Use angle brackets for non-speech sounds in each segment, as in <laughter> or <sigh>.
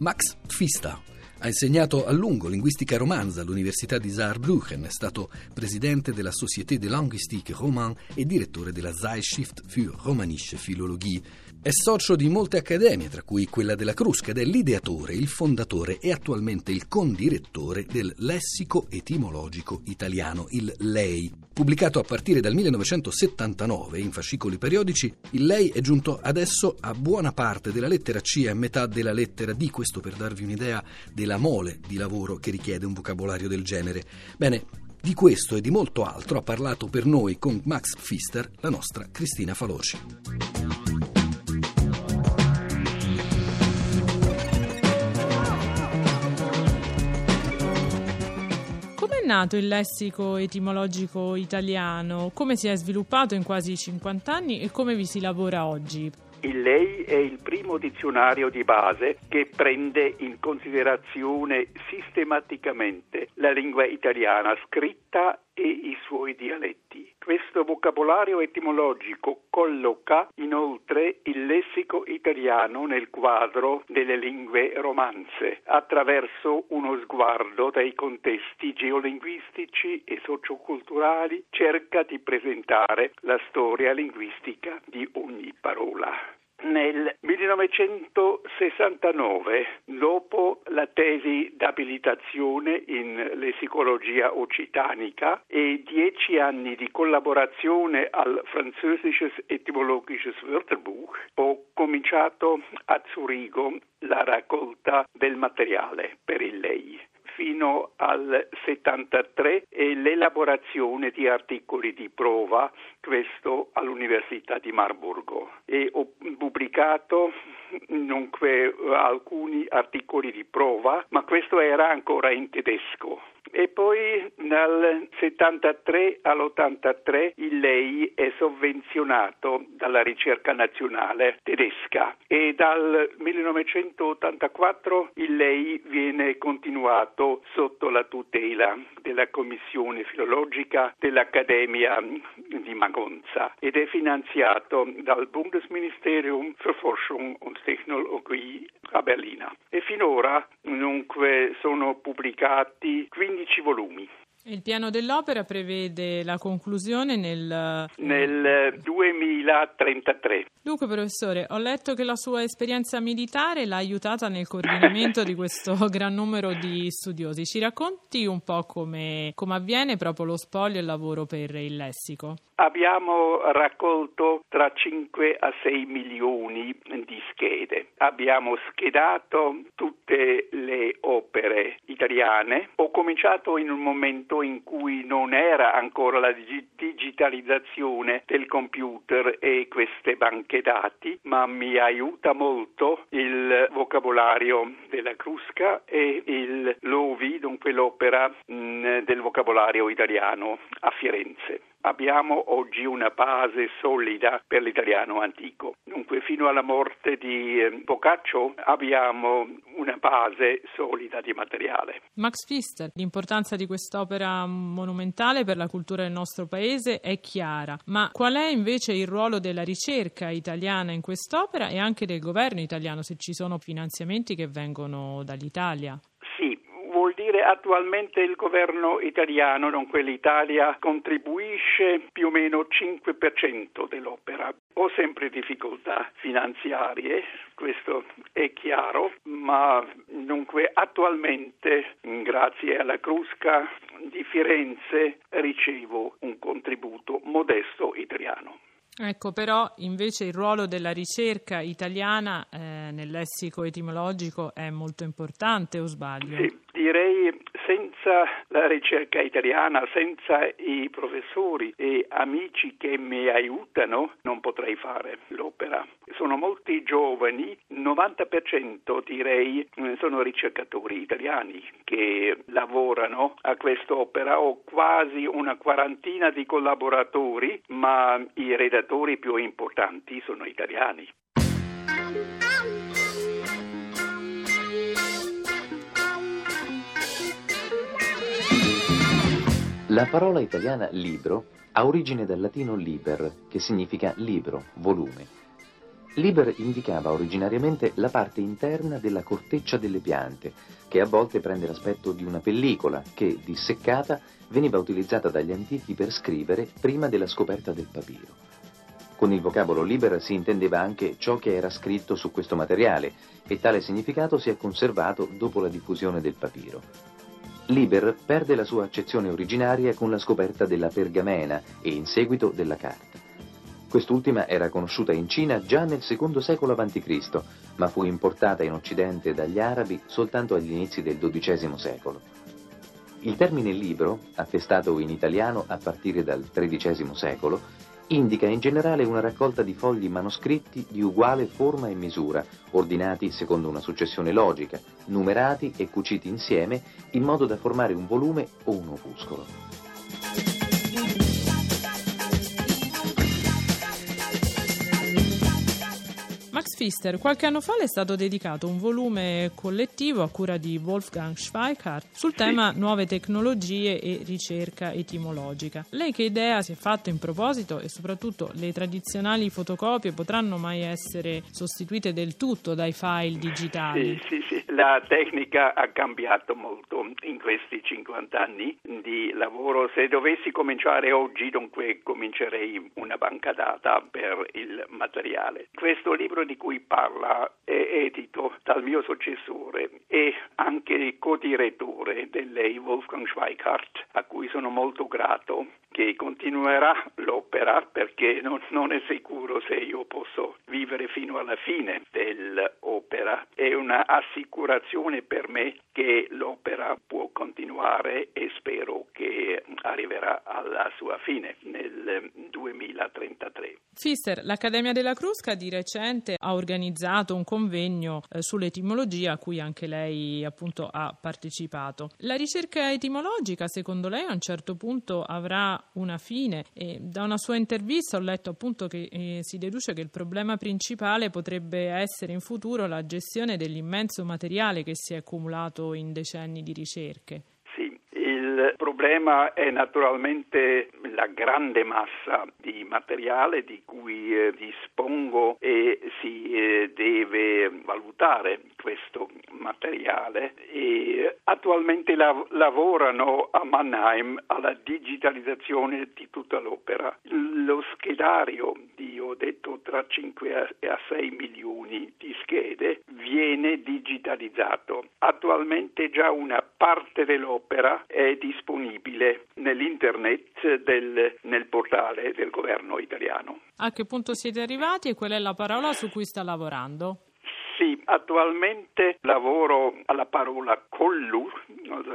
Max Pfister ha insegnato a lungo linguistica romanza all'Università di Saarbrücken, è stato presidente della Société de Linguistique Romane e direttore della Zeitschrift für Romanische Philologie. È socio di molte accademie, tra cui quella della Crusca, ed è l'ideatore, il fondatore e attualmente il condirettore del Lessico Etimologico Italiano, il LEI. Pubblicato a partire dal 1979 in fascicoli periodici, il LEI è giunto adesso a buona parte della lettera C e a metà della lettera D, questo per darvi un'idea della mole di lavoro che richiede un vocabolario del genere. Bene, di questo e di molto altro ha parlato per noi con Max Pfister la nostra Cristina Faloci. Nato il lessico etimologico italiano? Come si è sviluppato in quasi 50 anni e come vi si lavora oggi? Il lei è il primo dizionario di base che prende in considerazione sistematicamente la lingua italiana scritta e i suoi dialetti. Questo vocabolario etimologico colloca inoltre il lessico italiano nel quadro delle lingue romanze attraverso uno sguardo dai contesti geolinguistici e socioculturali cerca di presentare la storia linguistica di ogni parola. Nel 1969, dopo la tesi d'abilitazione in lessicologia occitanica e dieci anni di collaborazione al Französisches Etymologisches Wörterbuch, ho cominciato a Zurigo la raccolta del materiale per fino al 73 e l'elaborazione di articoli di prova, questo all'Università di Marburgo. E ho pubblicato dunque alcuni articoli di prova, ma questo era ancora in tedesco. E poi dal 73 all'83 il lei è sovvenzionato dalla ricerca nazionale tedesca e dal 1984 il lei viene continuato sotto la tutela della Commissione filologica dell'Accademia di Magonza ed è finanziato dal Bundesministerium für Forschung und Technologie a Berlina. E finora dunque sono pubblicati 15 volumi. Il piano dell'opera prevede la conclusione nel... nel 2033. Dunque, professore, ho letto che la sua esperienza militare l'ha aiutata nel coordinamento di questo <laughs> gran numero di studiosi. Ci racconti un po' come, come avviene proprio lo spoglio e il lavoro per il lessico? Abbiamo raccolto tra 5 a 6 milioni di schede. Abbiamo schedato tutte le opere italiane. Ho cominciato in un momento in cui non era ancora la digitalizzazione del computer e queste banche dati, ma mi aiuta molto il vocabolario della Crusca e il Lovi, dunque l'opera mh, mm, del vocabolario italiano a Firenze abbiamo oggi una base solida per l'italiano antico. Dunque fino alla morte di eh, Boccaccio abbiamo una base solida di materiale. Max Pfister, l'importanza di quest'opera monumentale per la cultura del nostro paese è chiara, ma qual è invece il ruolo della ricerca italiana in quest'opera e anche del governo italiano se ci sono finanziamenti che vengono dall'Italia? Dire attualmente il governo italiano, non quell'Italia, contribuisce più o meno 5% dell'opera. Ho sempre difficoltà finanziarie, questo è chiaro, ma dunque attualmente, grazie alla Crusca di Firenze, ricevo un contributo modesto italiano. Ecco, però invece il ruolo della ricerca italiana eh, nel lessico etimologico è molto importante, o sbaglio? Sì, direi senza la ricerca italiana, senza i professori e amici che mi aiutano, non potrei fare l'opera. Sono molti giovani, 90% direi sono ricercatori italiani che lavorano a quest'opera. Ho quasi una quarantina di collaboratori, ma i redattori più importanti sono italiani. La parola italiana libro ha origine dal latino liber, che significa libro, volume. Liber indicava originariamente la parte interna della corteccia delle piante, che a volte prende l'aspetto di una pellicola che, disseccata, veniva utilizzata dagli antichi per scrivere prima della scoperta del papiro. Con il vocabolo liber si intendeva anche ciò che era scritto su questo materiale e tale significato si è conservato dopo la diffusione del papiro. Liber perde la sua accezione originaria con la scoperta della pergamena e in seguito della carta. Quest'ultima era conosciuta in Cina già nel secondo secolo a.C., ma fu importata in Occidente dagli arabi soltanto agli inizi del XII secolo. Il termine libro, attestato in italiano a partire dal XIII secolo, indica in generale una raccolta di fogli manoscritti di uguale forma e misura, ordinati secondo una successione logica, numerati e cuciti insieme in modo da formare un volume o un opuscolo. Max Pfister, qualche anno fa le è stato dedicato un volume collettivo a cura di Wolfgang Schweikart sul tema sì. nuove tecnologie e ricerca etimologica. Lei che idea si è fatto in proposito e soprattutto le tradizionali fotocopie potranno mai essere sostituite del tutto dai file digitali? Sì, sì, sì. La tecnica ha cambiato molto in questi 50 anni di lavoro. Se dovessi cominciare oggi, dunque comincerei una banca data per il materiale. Questo libro di cui parla è edito dal mio successore e anche co-direttore del lei Wolfgang Schweikart, a cui sono molto grato che continuerà l'opera perché non, non, è sicuro se io posso vivere fino alla fine dell'opera. È un'assicurazione per me che l'opera può continuare e spero che arriverà alla sua fine nel 2033. Fister, l'Accademia della Crusca di recente ha organizzato un convegno eh, sull'etimologia a cui anche lei appunto ha partecipato. La ricerca etimologica secondo lei a un certo punto avrà una fine e da una sua intervista ho letto appunto che eh, si deduce che il problema principale potrebbe essere in futuro la gestione dell'immenso materiale che si è accumulato in decenni di ricerche. Il problema è naturalmente la grande massa di materiale di cui eh, dispongo e si eh, deve valutare questo materiale e attualmente lav- lavorano a Mannheim alla digitalizzazione di tutta l'opera. Lo schedario di, ho detto, tra 5 a 6 milioni di schede viene digitalizzato. Attualmente già una parte dell'opera è disponibile nell'internet del, nel portale del governo italiano. A che punto siete arrivati e qual è la parola su cui sta lavorando? Sì, attualmente lavoro alla parola collu,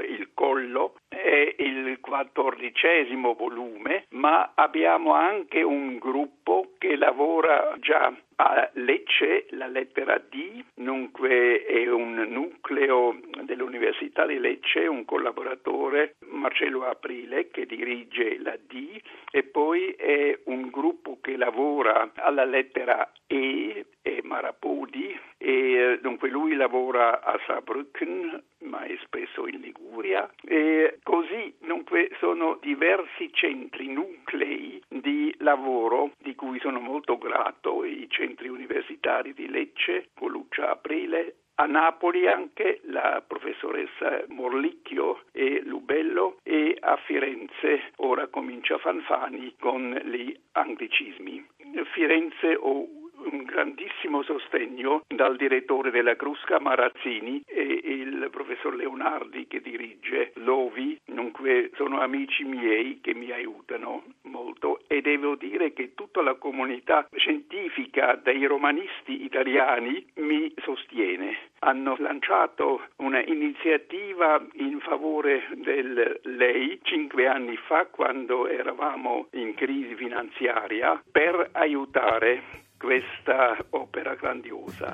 il collo, è il quattordicesimo volume, ma abbiamo anche un gruppo che lavora già a Lecce, la lettera D, dunque è un nucleo dell'Università di Lecce, un collaboratore, Marcello Aprile, che dirige la D, e poi è un gruppo che lavora alla lettera E, è Marapodi, e dunque lui lavora a Saarbrücken, ma è spesso in Liguria, e così dunque sono diversi centri, nuclei di lavoro di cui sono molto grato, i centri universitari di Lecce, Coluccia Aprile, a Napoli anche la professoressa Morlicchio e Lubello e a Firenze ora comincia Fanfani con gli anglicismi. Firenze ho un grandissimo sostegno dal direttore della Crusca Marazzini e il professor Leonardi che dirige l'OVI, dunque sono amici miei che mi aiutano molto e devo dire che tutta la comunità scientifica dei romanisti italiani mi sostiene. Hanno lanciato un'iniziativa in favore del lei cinque anni fa quando eravamo in crisi finanziaria per aiutare questa opera grandiosa.